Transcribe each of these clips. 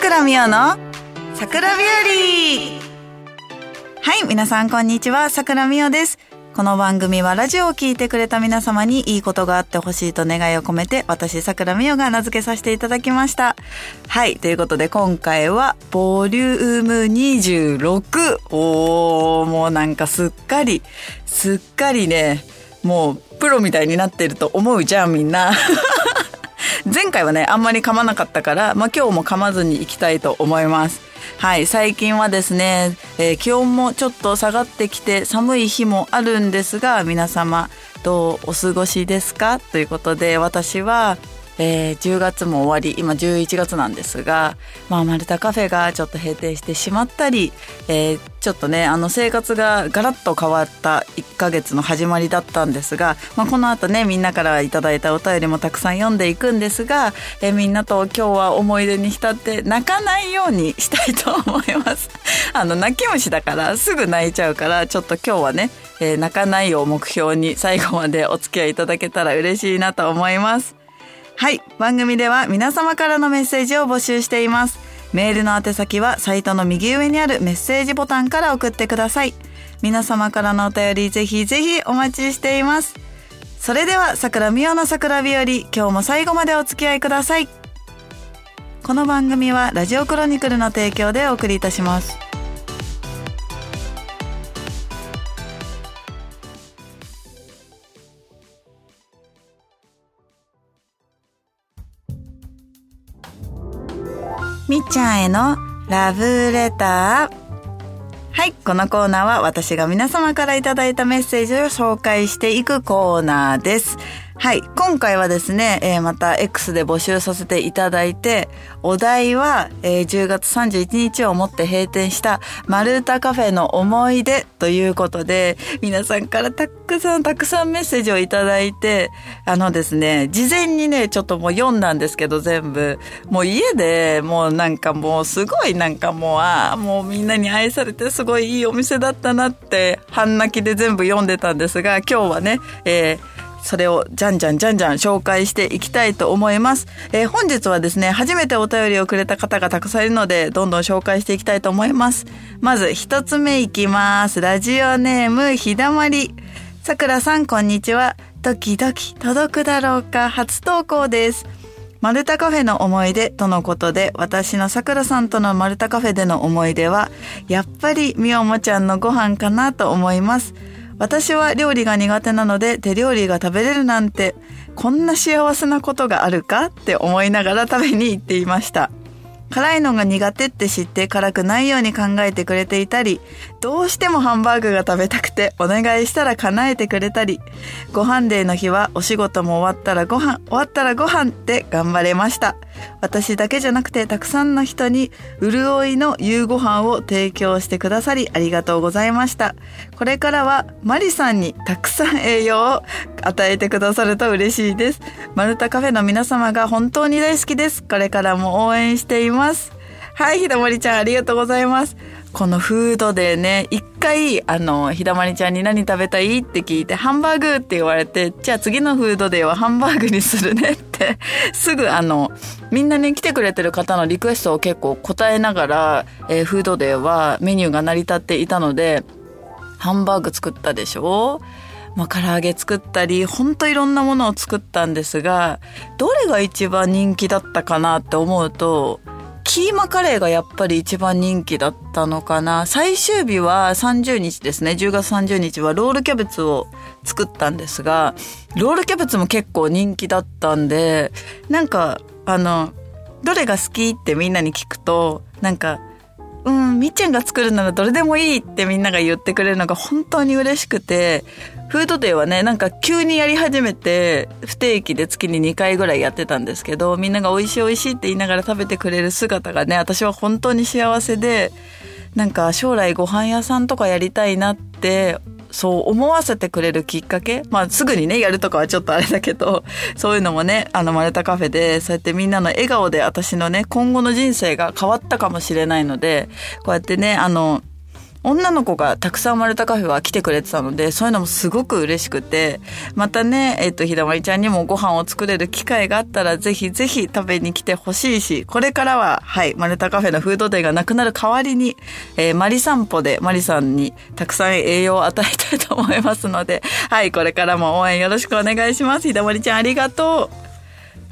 倉美代の桜日和。はい皆さんこんにちは。桜美代です。この番組はラジオを聞いてくれた皆様にいいことがあってほしいと願いを込めて私桜美代が名付けさせていただきました。はいということで今回はボリューム26おーもうなんかすっかりすっかりねもうプロみたいになってると思うじゃんみんな。前回はねあんまり噛まなかったから、まあ、今日も噛まずにいきたいと思います。はい最近はですね、えー、気温もちょっと下がってきて寒い日もあるんですが皆様どうお過ごしですか？ということで私はえー、10月も終わり今11月なんですが、まあ、マルタカフェがちょっと閉店してしまったり、えー、ちょっとねあの生活がガラッと変わった1ヶ月の始まりだったんですが、まあ、この後ねみんなからいただいたお便りもたくさん読んでいくんですが、えー、みんなと今日は思い出に浸って泣かないようにしたいと思います。あの泣き虫だからすぐ泣いちゃうからちょっと今日はね、えー、泣かないを目標に最後までお付き合いいただけたら嬉しいなと思います。はい。番組では皆様からのメッセージを募集しています。メールの宛先はサイトの右上にあるメッセージボタンから送ってください。皆様からのお便りぜひぜひお待ちしています。それでは桜美代の桜日和、今日も最後までお付き合いください。この番組はラジオクロニクルの提供でお送りいたします。みっちゃんへのラブレター。はい。このコーナーは私が皆様からいただいたメッセージを紹介していくコーナーです。はい。今回はですね、えー、また X で募集させていただいて、お題は、えー、10月31日をもって閉店したマルタカフェの思い出ということで、皆さんからたくさんたくさんメッセージをいただいて、あのですね、事前にね、ちょっともう読んだんですけど全部、もう家でもうなんかもうすごいなんかもう、ああ、もうみんなに愛されてすごいいいお店だったなって、半泣きで全部読んでたんですが、今日はね、えーそれをじゃんじゃんじゃんじゃん紹介していきたいと思います。えー、本日はですね、初めてお便りをくれた方がたくさんいるので、どんどん紹介していきたいと思います。まず一つ目いきます。ラジオネームひだまり。さくらさんこんにちは。ドキドキ届くだろうか初投稿です。マルタカフェの思い出とのことで、私のさくらさんとのマルタカフェでの思い出は、やっぱりみおもちゃんのご飯かなと思います。私は料理が苦手なので手料理が食べれるなんてこんな幸せなことがあるかって思いながら食べに行っていました。辛いのが苦手って知って辛くないように考えてくれていたり、どうしてもハンバーグが食べたくてお願いしたら叶えてくれたり、ご飯デーの日はお仕事も終わったらご飯、終わったらご飯って頑張れました。私だけじゃなくてたくさんの人に潤いの夕ご飯を提供してくださりありがとうございました。これからはマリさんにたくさん栄養を与えてくださると嬉しいです。マルタカフェの皆様が本当に大好きです。これからも応援しています。はい、ひだまりちゃんありがとうございます。このフードでね、一回、あの、ひだまりちゃんに何食べたい？って聞いて、ハンバーグって言われて、じゃあ次のフードデーはハンバーグにするねって、すぐあの、みんなね、来てくれてる方のリクエストを結構答えながら、えー、フードデーはメニューが成り立っていたので、ハンバーグ作ったでしょ？まあ、唐揚げ作ったり、ほんといろんなものを作ったんですが、どれが一番人気だったかなって思うと、キーマカレーがやっぱり一番人気だったのかな。最終日は30日ですね。10月30日はロールキャベツを作ったんですが、ロールキャベツも結構人気だったんで、なんか、あの、どれが好きってみんなに聞くと、なんか、うん、みっちゃんが作るならどれでもいいってみんなが言ってくれるのが本当に嬉しくて、フードデーはね、なんか急にやり始めて、不定期で月に2回ぐらいやってたんですけど、みんなが美味しい美味しいって言いながら食べてくれる姿がね、私は本当に幸せで、なんか将来ご飯屋さんとかやりたいなってそう思わせてくれるきっかけ？まあすぐにねやるとかはちょっとあれだけどそういうのもねあのマルタカフェでそうやってみんなの笑顔で私のね今後の人生が変わったかもしれないのでこうやってねあの女の子がたくさん生まれたカフェは来てくれてたのでそういうのもすごく嬉しくてまたねえっ、とひだまりちゃんにもご飯を作れる機会があったらぜひぜひ食べに来てほしいしこれからははいマルタカフェのフードデーがなくなる代わりに、えー、マリ散歩でマリさんにたくさん栄養を与えたいと思いますのではいこれからも応援よろしくお願いします。ひだまりちゃんありがとう。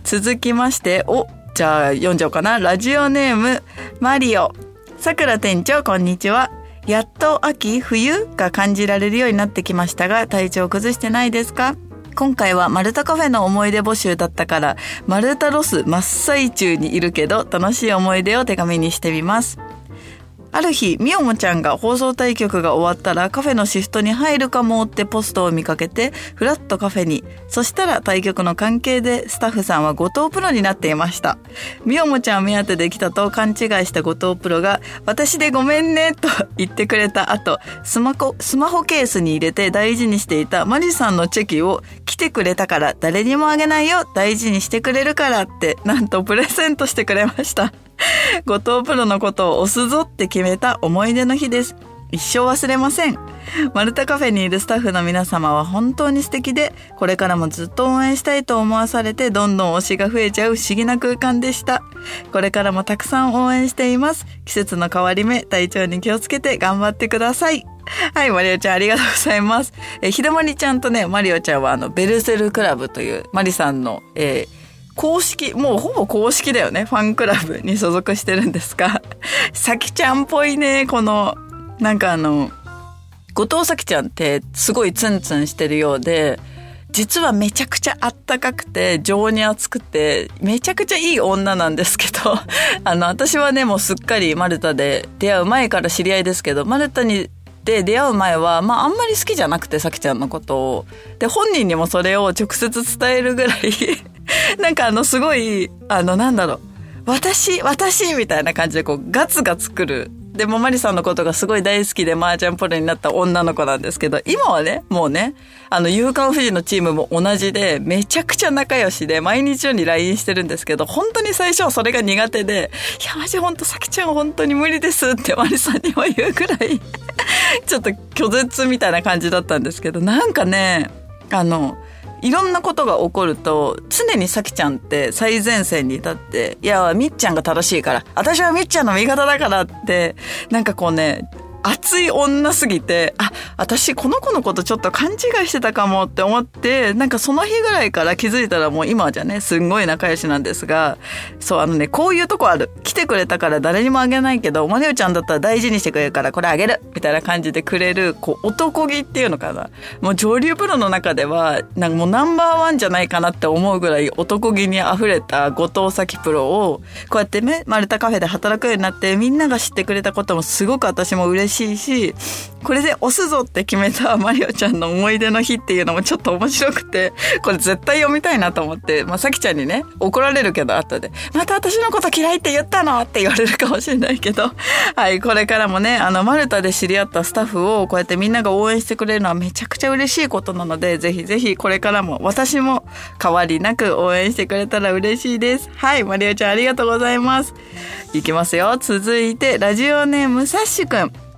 続きましておじゃあ読んじゃおうかな。ラジオネームマリオ。さくら店長こんにちは。やっと秋、冬が感じられるようになってきましたが、体調崩してないですか？今回はマルタカフェの思い出募集だったから、丸太ロス真っ最中にいるけど、楽しい思い出を手紙にしてみます。ある日、みおもちゃんが放送対局が終わったらカフェのシフトに入るかもってポストを見かけて、フラットカフェに。そしたら対局の関係でスタッフさんは後藤プロになっていました。みおもちゃん目当てで来たと勘違いした後藤プロが、私でごめんねと言ってくれた後、スマホ、スマホケースに入れて大事にしていたマリさんのチェキを来てくれたから誰にもあげないよ大事にしてくれるからってなんとプレゼントしてくれました。後藤プロのことを押すぞって決めた思い出の日です。一生忘れません。マルタカフェにいるスタッフの皆様は本当に素敵で、これからもずっと応援したいと思わされて、どんどん推しが増えちゃう不思議な空間でした。これからもたくさん応援しています。季節の変わり目、体調に気をつけて頑張ってください。はい、マリオちゃんありがとうございます。え、ひだまりちゃんとね、マリオちゃんはあの、ベルセルクラブという、マリさんの、えー公式、もうほぼ公式だよね。ファンクラブに所属してるんですが、さきちゃんっぽいね、この、なんかあの、後藤咲ちゃんってすごいツンツンしてるようで、実はめちゃくちゃあったかくて、情に熱くて、めちゃくちゃいい女なんですけど、あの、私はね、もうすっかりマルタで出会う前から知り合いですけど、マルタにで出会う前は、まああんまり好きじゃなくて、さきちゃんのことを。で、本人にもそれを直接伝えるぐらい なんかあのすごい、あのなんだろう、私、私みたいな感じでこうガツガツくる。でもマリさんのことがすごい大好きで麻雀プロになった女の子なんですけど、今はね、もうね、あの、夕刊富士のチームも同じで、めちゃくちゃ仲良しで、毎日ように LINE してるんですけど、本当に最初はそれが苦手で、いや、マジ本当さきちゃん本当に無理ですってマリさんにも言うくらい ちょっと拒絶みたいな感じだったんですけど、なんかね、あの、いろんなことが起こると、常にさきちゃんって最前線に立って、いや、みっちゃんが正しいから、私はみっちゃんの味方だからって、なんかこうね、熱い女すぎて、あ、私この子のことちょっと勘違いしてたかもって思って、なんかその日ぐらいから気づいたらもう今じゃね、すんごい仲良しなんですが、そうあのね、こういうとこある。来てくれたから誰にもあげないけど、マリオちゃんだったら大事にしてくれるからこれあげるみたいな感じでくれる、こう男気っていうのかな。もう上流プロの中では、なんかもうナンバーワンじゃないかなって思うぐらい男気に溢れた後藤咲プロを、こうやってね、マルタカフェで働くようになって、みんなが知ってくれたこともすごく私も嬉しいしいし、これで押すぞって決めた マリオちゃんの思い出の日っていうのもちょっと面白くて、これ絶対読みたいなと思って、まあ、さきちゃんにね、怒られるけど後で、また私のこと嫌いって言ったのって言われるかもしれないけど、はい、これからもね、あの、マルタで知り合ったスタッフをこうやってみんなが応援してくれるのはめちゃくちゃ嬉しいことなので、ぜひぜひこれからも私も変わりなく応援してくれたら嬉しいです。はい、マリオちゃんありがとうございます。いきますよ。続いて、ラジオネームサッシュくん。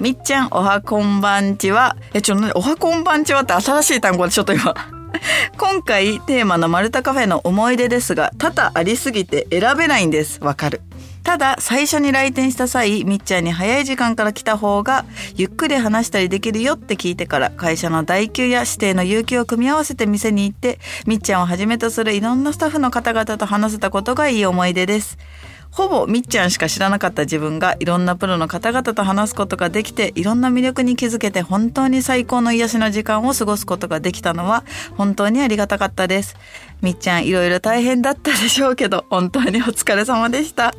みっちゃん、おはこんばんちは。え、ちょ、おはこんばんちはって新しい単語でちょっと今 今回テーマのマルタカフェの思い出ですが、多々ありすぎて選べないんです。わかる。ただ、最初に来店した際、みっちゃんに早い時間から来た方が、ゆっくり話したりできるよって聞いてから、会社の代給や指定の有給を組み合わせて店に行って、みっちゃんをはじめとするいろんなスタッフの方々と話せたことがいい思い出です。ほぼみっちゃんしか知らなかった自分がいろんなプロの方々と話すことができていろんな魅力に気づけて本当に最高の癒しの時間を過ごすことができたのは本当にありがたかったです。みっちゃんいろいろ大変だったでしょうけど本当にお疲れ様でした。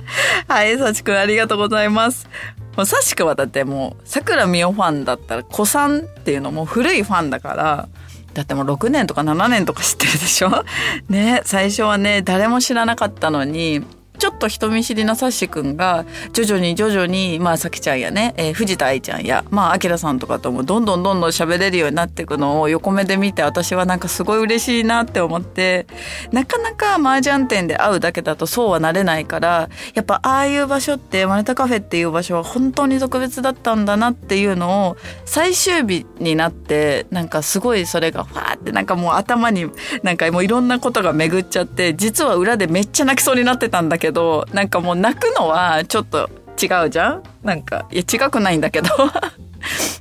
はい、さちくんありがとうございます。もうさしくはだってもう桜美桜ファンだったら子さんっていうのも古いファンだからだってもう6年とか7年とか知ってるでしょ？ね最初はね誰も知らなかったのにちょっと人見知りなさっしくんが徐々に徐々にまあさきちゃんやね、えー、藤田愛ちゃんやまああきらさんとかともどんどんどんどん喋れるようになっていくのを横目で見て私はなんかすごい嬉しいなって思ってなかなか麻雀店で会うだけだとそうはなれないからやっぱああいう場所ってマネタカフェっていう場所は本当に特別だったんだなっていうのを最終日になってなんかすごいそれがファーってなんかもう頭になんかもういろんなことが巡っちゃって実は裏でめっちゃ泣きそうになってたんだけどけどなんかもう泣くのはちょっと違うじゃん？なんかいや違くないんだけど。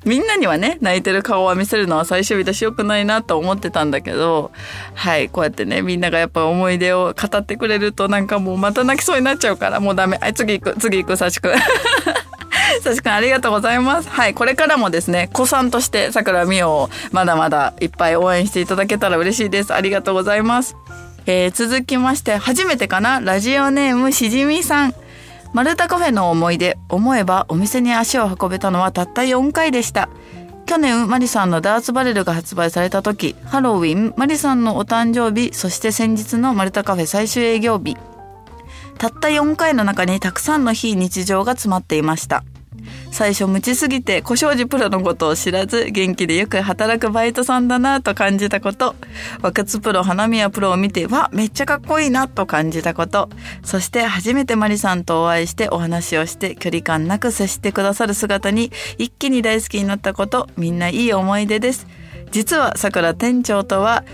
みんなにはね泣いてる顔は見せるのは最終日だしよくないなと思ってたんだけどはいこうやってねみんながやっぱ思い出を語ってくれるとなんかもうまた泣きそうになっちゃうからもうダメ。はい次行く次行くさしくんさしくんありがとうございます。はいこれからもですね子さんとしてさくらみをまだまだいっぱい応援していただけたら嬉しいです。ありがとうございます。えー、続きまして初めてかな？ラジオネームしじみさん。マルタカフェの思い出。思えばお店に足を運べたのはたった4回でした。去年マリさんのダーツバレルが発売された時ハロウィンマリさんのお誕生日そして先日のマルタカフェ最終営業日。たった4回の中にたくさんの非日常が詰まっていました。最初無知すぎて小障子プロのことを知らず元気でよく働くバイトさんだなと感じたこと若津プロ花宮プロを見てわめっちゃかっこいいなと感じたことそして初めてマリさんとお会いしてお話をして距離感なく接してくださる姿に一気に大好きになったことみんないい思い出です実はさくら店長とは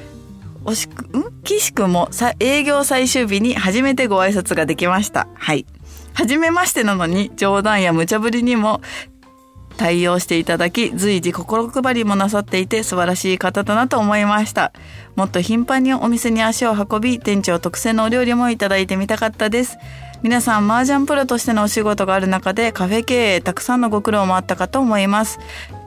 惜しく、ん？岸くも営業最終日に初めてご挨拶ができました。はい。初めましてなのに冗談や無茶ぶりにも対応していただき随時心配りもなさっていて素晴らしい方だなと思いました。もっと頻繁にお店に足を運び店長特製のお料理もいただいてみたかったです。皆さん麻雀プロとしてのお仕事がある中でカフェ経営たくさんのご苦労もあったかと思います。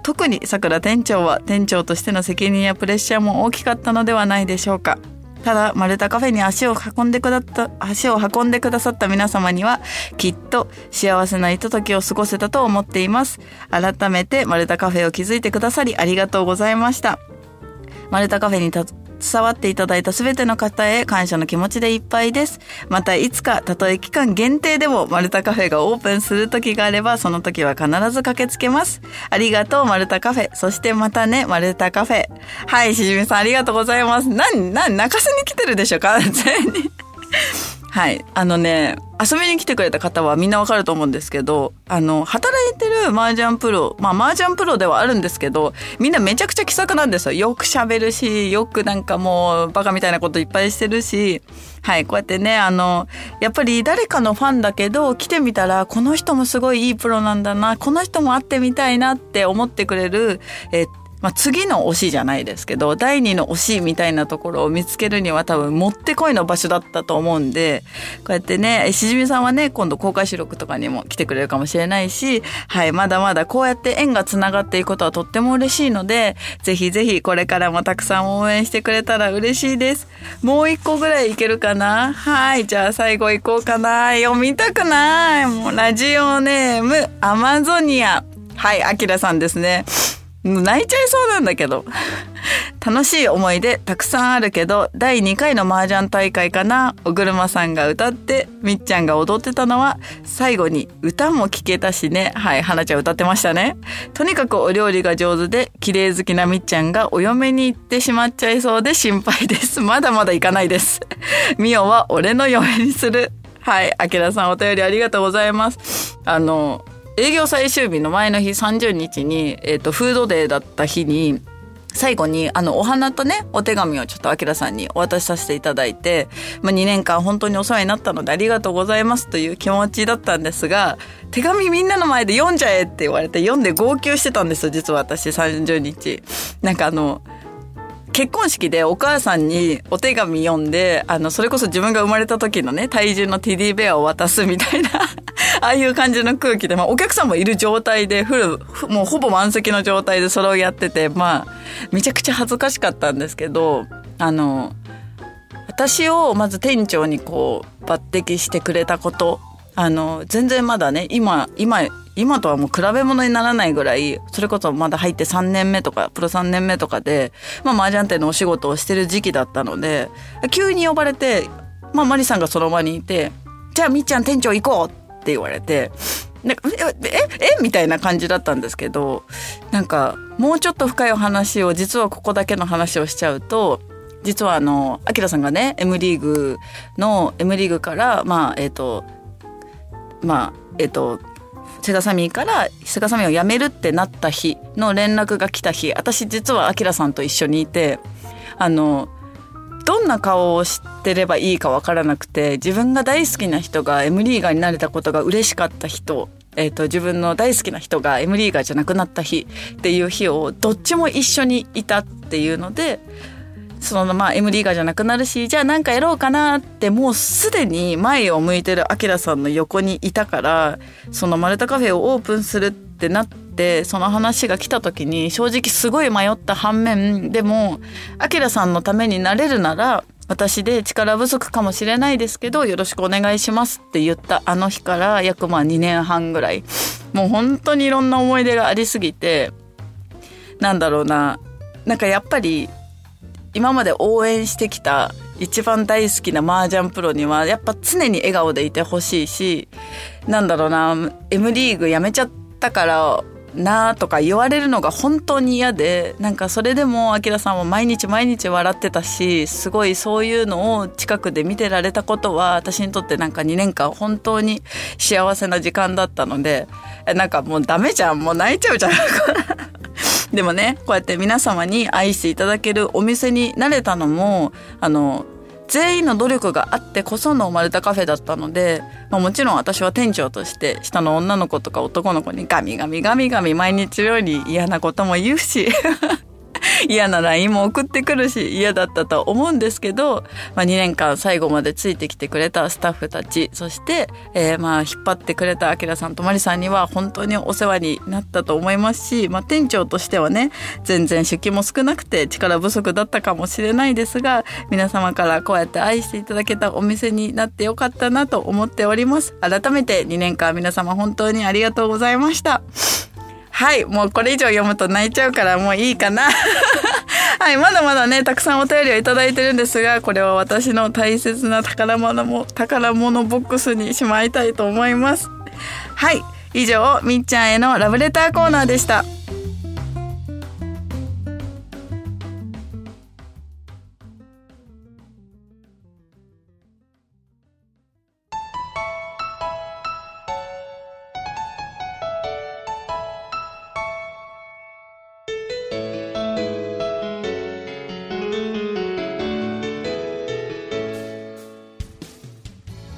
特にさくら店長は店長としての責任やプレッシャーも大きかったのではないでしょうか。ただマルタカフェに足を運んでくだった足を運んでくださった皆様にはきっと幸せなひとときを過ごせたと思っています。改めてマルタカフェを築いてくださりありがとうございました。マルタカフェに伝わっていただいた全ての方へ感謝の気持ちでいっぱいです。またいつかたとえ期間限定でも丸太カフェがオープンする時があればその時は必ず駆けつけます。ありがとう丸太カフェ。そしてまたね丸太カフェ。はい、しじみさんありがとうございます。なん、なん、泣かせに来てるでしょ完全に。はい。あのね、遊びに来てくれた方はみんなわかると思うんですけど、あの、働いてる麻雀プロ、まあ麻雀プロではあるんですけど、みんなめちゃくちゃ気さくなんですよ。よく喋るし、よくなんかもうバカみたいなこといっぱいしてるし、はい、こうやってね、あの、やっぱり誰かのファンだけど、来てみたら、この人もすごいいいプロなんだな、この人も会ってみたいなって思ってくれる、えまあ、次の推しじゃないですけど第二の推しみたいなところを見つけるには多分もってこいの場所だったと思うんでこうやってねしじみさんはね今度公開収録とかにも来てくれるかもしれないしはいまだまだこうやって縁がつながっていくことはとっても嬉しいのでぜひぜひこれからもたくさん応援してくれたら嬉しいです。もう一個ぐらいいけるかな？はいじゃあ最後行こうかな。読みたくない。もうラジオネームアマゾニア。はいあきらさんですね。泣いちゃいそうなんだけど。楽しい思い出たくさんあるけど、第2回の麻雀大会かな、お車さんが歌って、みっちゃんが踊ってたのは、最後に歌も聴けたしね。はい、花ちゃん歌ってましたね。とにかくお料理が上手で、綺麗好きなみっちゃんがお嫁に行ってしまっちゃいそうで心配です。まだまだ行かないです。みおは俺の嫁にする。はい、あきらさんお便りありがとうございます。あの、営業最終日の前の日30日に、えっ、ー、と、フードデーだった日に、最後に、あの、お花とね、お手紙をちょっとあきらさんにお渡しさせていただいて、まあ、2年間本当にお世話になったのでありがとうございますという気持ちだったんですが、手紙みんなの前で読んじゃえって言われて、読んで号泣してたんですよ、実は私30日。なんかあの、結婚式でお母さんにお手紙読んで、あの、それこそ自分が生まれた時のね、体重のテディベアを渡すみたいな ああいう感じの空気で、まあ、お客さんもいる状態で、フル、もうほぼ満席の状態でそれをやってて、まあ、めちゃくちゃ恥ずかしかったんですけど、あの、私をまず店長にこう、抜擢してくれたこと、あの、全然まだね、今、今、今とはもう比べ物にならないぐらい、それこそまだ入って3年目とか、プロ3年目とかで、まあ麻雀店のお仕事をしてる時期だったので、急に呼ばれて、まあマリさんがその場にいて、じゃあみっちゃん店長行こうって言われてなんかええみたいな感じだったんですけどなんかもうちょっと深いお話を実はここだけの話をしちゃうと実はあのアキラさんがね M リーグの M リーグからまあえっ、ー、とまあえっ、とセガサミーからセガサミーを辞めるってなった日の連絡が来た日私実はアキラさんと一緒にいてあのどんな顔を知ってればいいかわからなくて自分が大好きな人が M リーガーになれたことが嬉しかった人えーと、自分の大好きな人が M リーガーじゃなくなった日っていう日をどっちも一緒にいたっていうのでそのまあ M リーガーじゃなくなるしじゃあ何かやろうかなってもうすでに前を向いてるアキラさんの横にいたからそのマルタカフェをオープンするってなってその話が来た時に正直すごい迷った反面でもアキラさんのためになれるなら私で力不足かもしれないですけどよろしくお願いしますって言ったあの日から約まあ2年半ぐらい。もう本当にいろんな思い出がありすぎてなんだろうな。なんかやっぱり今まで応援してきた一番大好きな麻雀プロにはやっぱ常に笑顔でいてほしいしなんだろうな M リーグやめちゃったからなとか言われるのが本当に嫌でなんかそれでもあきらさんは毎日毎日笑ってたしすごいそういうのを近くで見てられたことは私にとってなんか2年間本当に幸せな時間だったのでなんかもうダメじゃんもう泣いちゃうじゃん。でもねこうやって皆様に愛していただけるお店になれたのもあの全員の努力があってこその生まれたカフェだったので、まあ、もちろん私は店長として下の女の子とか男の子にガミガミガミガミ毎日のように嫌なことも言うし。嫌な LINE も送ってくるし嫌だったと思うんですけど、まあ、2年間最後までついてきてくれたスタッフたちそして、えー、まあ引っ張ってくれたあきらさんとまりさんには本当にお世話になったと思いますし、まあ、店長としてはね全然出勤も少なくて力不足だったかもしれないですが皆様からこうやって愛していただけたお店になってよかったなと思っております。改めて2年間皆様本当にありがとうございました。はい、もうこれ以上読むと泣いちゃうからもういいかな。はい、まだまだね、たくさんお便りをいただいてるんですが、これは私の大切な宝物も、宝物ボックスにしまいたいと思います。はい、以上、みっちゃんへのラブレターコーナーでした。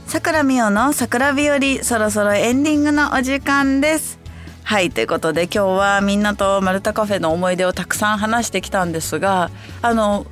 桜美代の桜日和そろそろエンディングのお時間です。はいということで今日はみんなと丸太カフェの思い出をたくさん話してきたんですがあの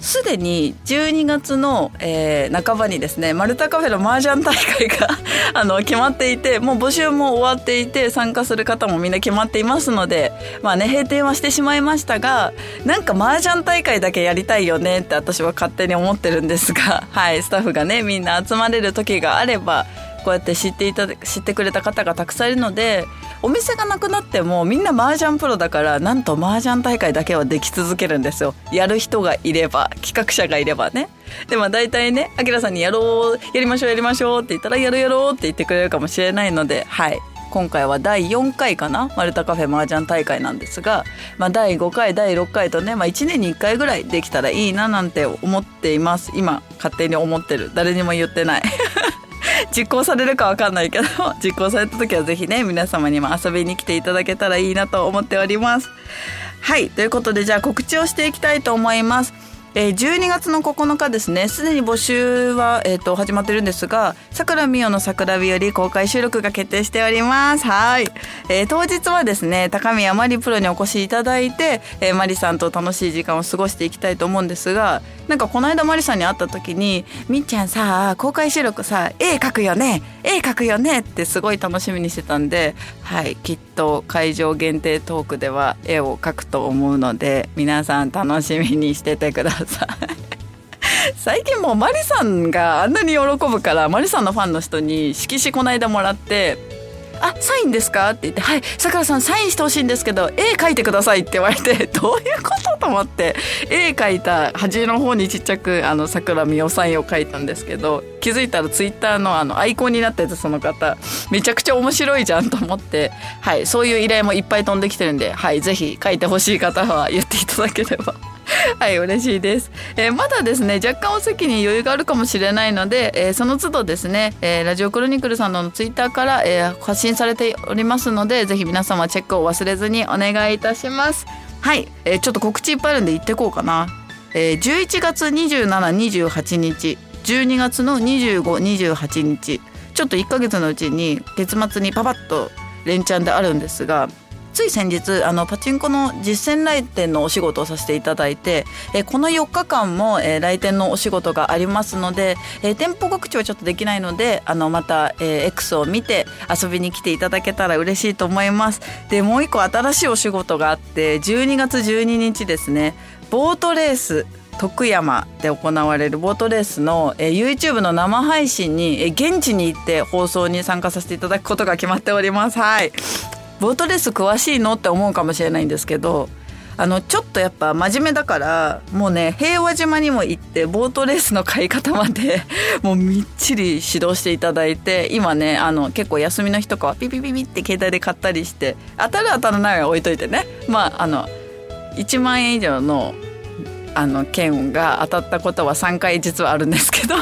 すでに12月の、えー、半ばにですねマルタカフェの麻雀大会が あの決まっていてもう募集も終わっていて参加する方もみんな決まっていますのでまあね閉店はしてしまいましたがなんか麻雀大会だけやりたいよねって私は勝手に思ってるんですがはいスタッフがねみんな集まれる時があればこうやって知っていた知ってくれた方がたくさんいるのでお店がなくなってもみんな麻雀プロだからなんと麻雀大会だけはでき続けるんですよ。やる人がいれば企画者がいればね。でも大体ねあきらさんにやろうやりましょうやりましょうって言ったらやるやろうって言ってくれるかもしれないのではい。今回は第4回かなマルタカフェ麻雀大会なんですが、まあ、第5回第6回とね、まあ、1年に1回ぐらいできたらいいななんて思っています。今勝手に思ってる。誰にも言ってない。実行されるかわかんないけど 実行された時は是非ね皆様にも遊びに来ていただけたらいいなと思っております。はいということでじゃあ告知をしていきたいと思います。えー、12月の9日ですね。すでに募集は、えーと、始まってるんですがさくらみおの桜日和公開収録が決定しております。はい、えー、当日はですね高宮まりプロにお越しいただいて、えー、まりさんと楽しい時間を過ごしていきたいと思うんですがなんかこの間まりさんに会った時に「みっちゃんさ公開収録さ絵描くよね絵描くよね」ってすごい楽しみにしてたんではいきっと会場限定トークでは絵を描くと思うので皆さん楽しみにしててください。さ最近もうマリさんがあんなに喜ぶからマリさんのファンの人に色紙この間もらって「あサインですか?」って言って「はいさくらさんサインしてほしいんですけど絵描いてください」って言われて どういうことと思って絵描いた端の方にちっちゃくあのさくらみおサインを書いたんですけど気づいたらツイッターのあのアイコンになっててその方めちゃくちゃ面白いじゃんと思ってはいそういう依頼もいっぱい飛んできてるんではいぜひ書いてほしい方は言っていただければ。はい嬉しいです、えー、まだですね若干お席に余裕があるかもしれないので、えー、その都度ですね、えー、ラジオクロニクルさんのツイッターから、えー、発信されておりますのでぜひ皆様チェックを忘れずにお願いいたします。はい、えー、ちょっと告知いっぱいあるんで行ってこうかな、えー、11月2728日12月の2528日。ちょっと1ヶ月のうちに月末にパパッと連チャンであるんですがつい先日あのパチンコの実践来店のお仕事をさせていただいて、えこの4日間も、え来店のお仕事がありますので、え店舗告知はちょっとできないのであのまた、え X を見て遊びに来ていただけたら嬉しいと思いますでもう一個新しいお仕事があって12月12日ですねボートレース徳山で行われるボートレースの、え YouTube の生配信に、え現地に行って放送に参加させていただくことが決まっております。はい。ボートレース詳しいのって思うかもしれないんですけどあのちょっとやっぱ真面目だからもうね平和島にも行ってボートレースの買い方まで もうみっちり指導していただいて今ねあの結構休みの日とかはピピピピって携帯で買ったりして当たる当たらないは置いといてね。まああの1万円以上のあの券が当たったことは3回実はあるんですけど。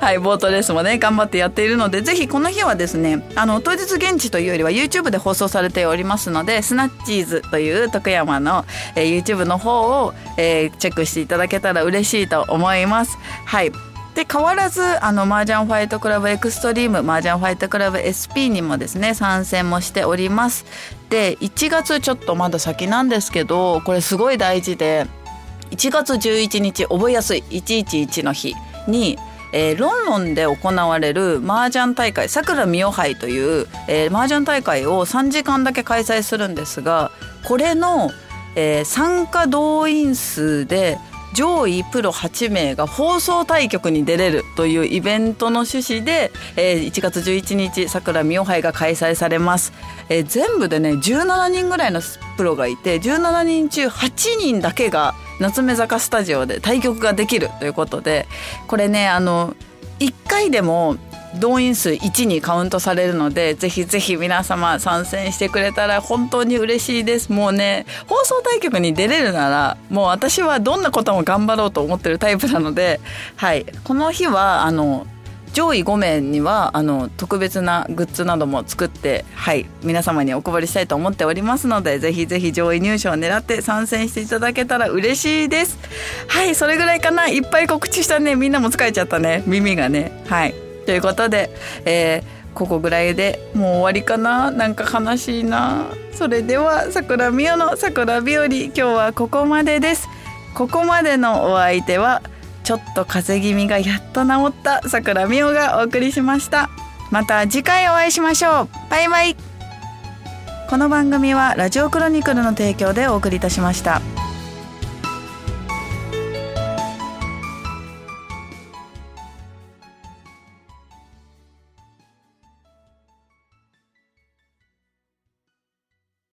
はい、ボートレースもね、頑張ってやっているので、ぜひこの日はですね、あの、当日現地というよりは YouTube で放送されておりますので、スナッチーズという徳山の、えー、YouTube の方を、えー、チェックしていただけたら嬉しいと思います。はい。で変わらずあの麻雀ファイトクラブエクストリーム麻雀ファイトクラブ SP にもですね参戦もしておりますで1月ちょっとまだ先なんですけどこれすごい大事で1月11日覚えやすい111の日にえー、ロンロンで行われる麻雀大会さくらみお杯という、えー、麻雀大会を3時間だけ開催するんですがこれの、えー、参加動員数で上位プロ8名が放送対局に出れるというイベントの趣旨で、えー、1月11日さくらみお杯が開催されます、えー、全部でね17人ぐらいのプロがいて17人中8人だけが夏目坂スタジオで対局ができるということでこれねあの1回でも動員数1にカウントされるのでぜひぜひ皆様参戦してくれたら本当に嬉しいです。もうね放送対局に出れるならもう私はどんなことも頑張ろうと思ってるタイプなのではい。この日はあの上位5名にはあの特別なグッズなども作ってはい皆様にお配りしたいと思っておりますのでぜひぜひ上位入賞を狙って参戦していただけたら嬉しいです。はいそれぐらいかな。いっぱい告知したね。みんなも疲れちゃったね。耳がね。はい。ということで、えー、ここぐらいでもう終わりかな。なんか悲しいな。それでは桜美代の桜日和。今日はここまでです。ここまでのお相手はちょっと風邪気味がやっと治った桜美代がお送りしました。また次回お会いしましょう。バイバイ。この番組はラジオクロニクルの提供でお送りいたしました。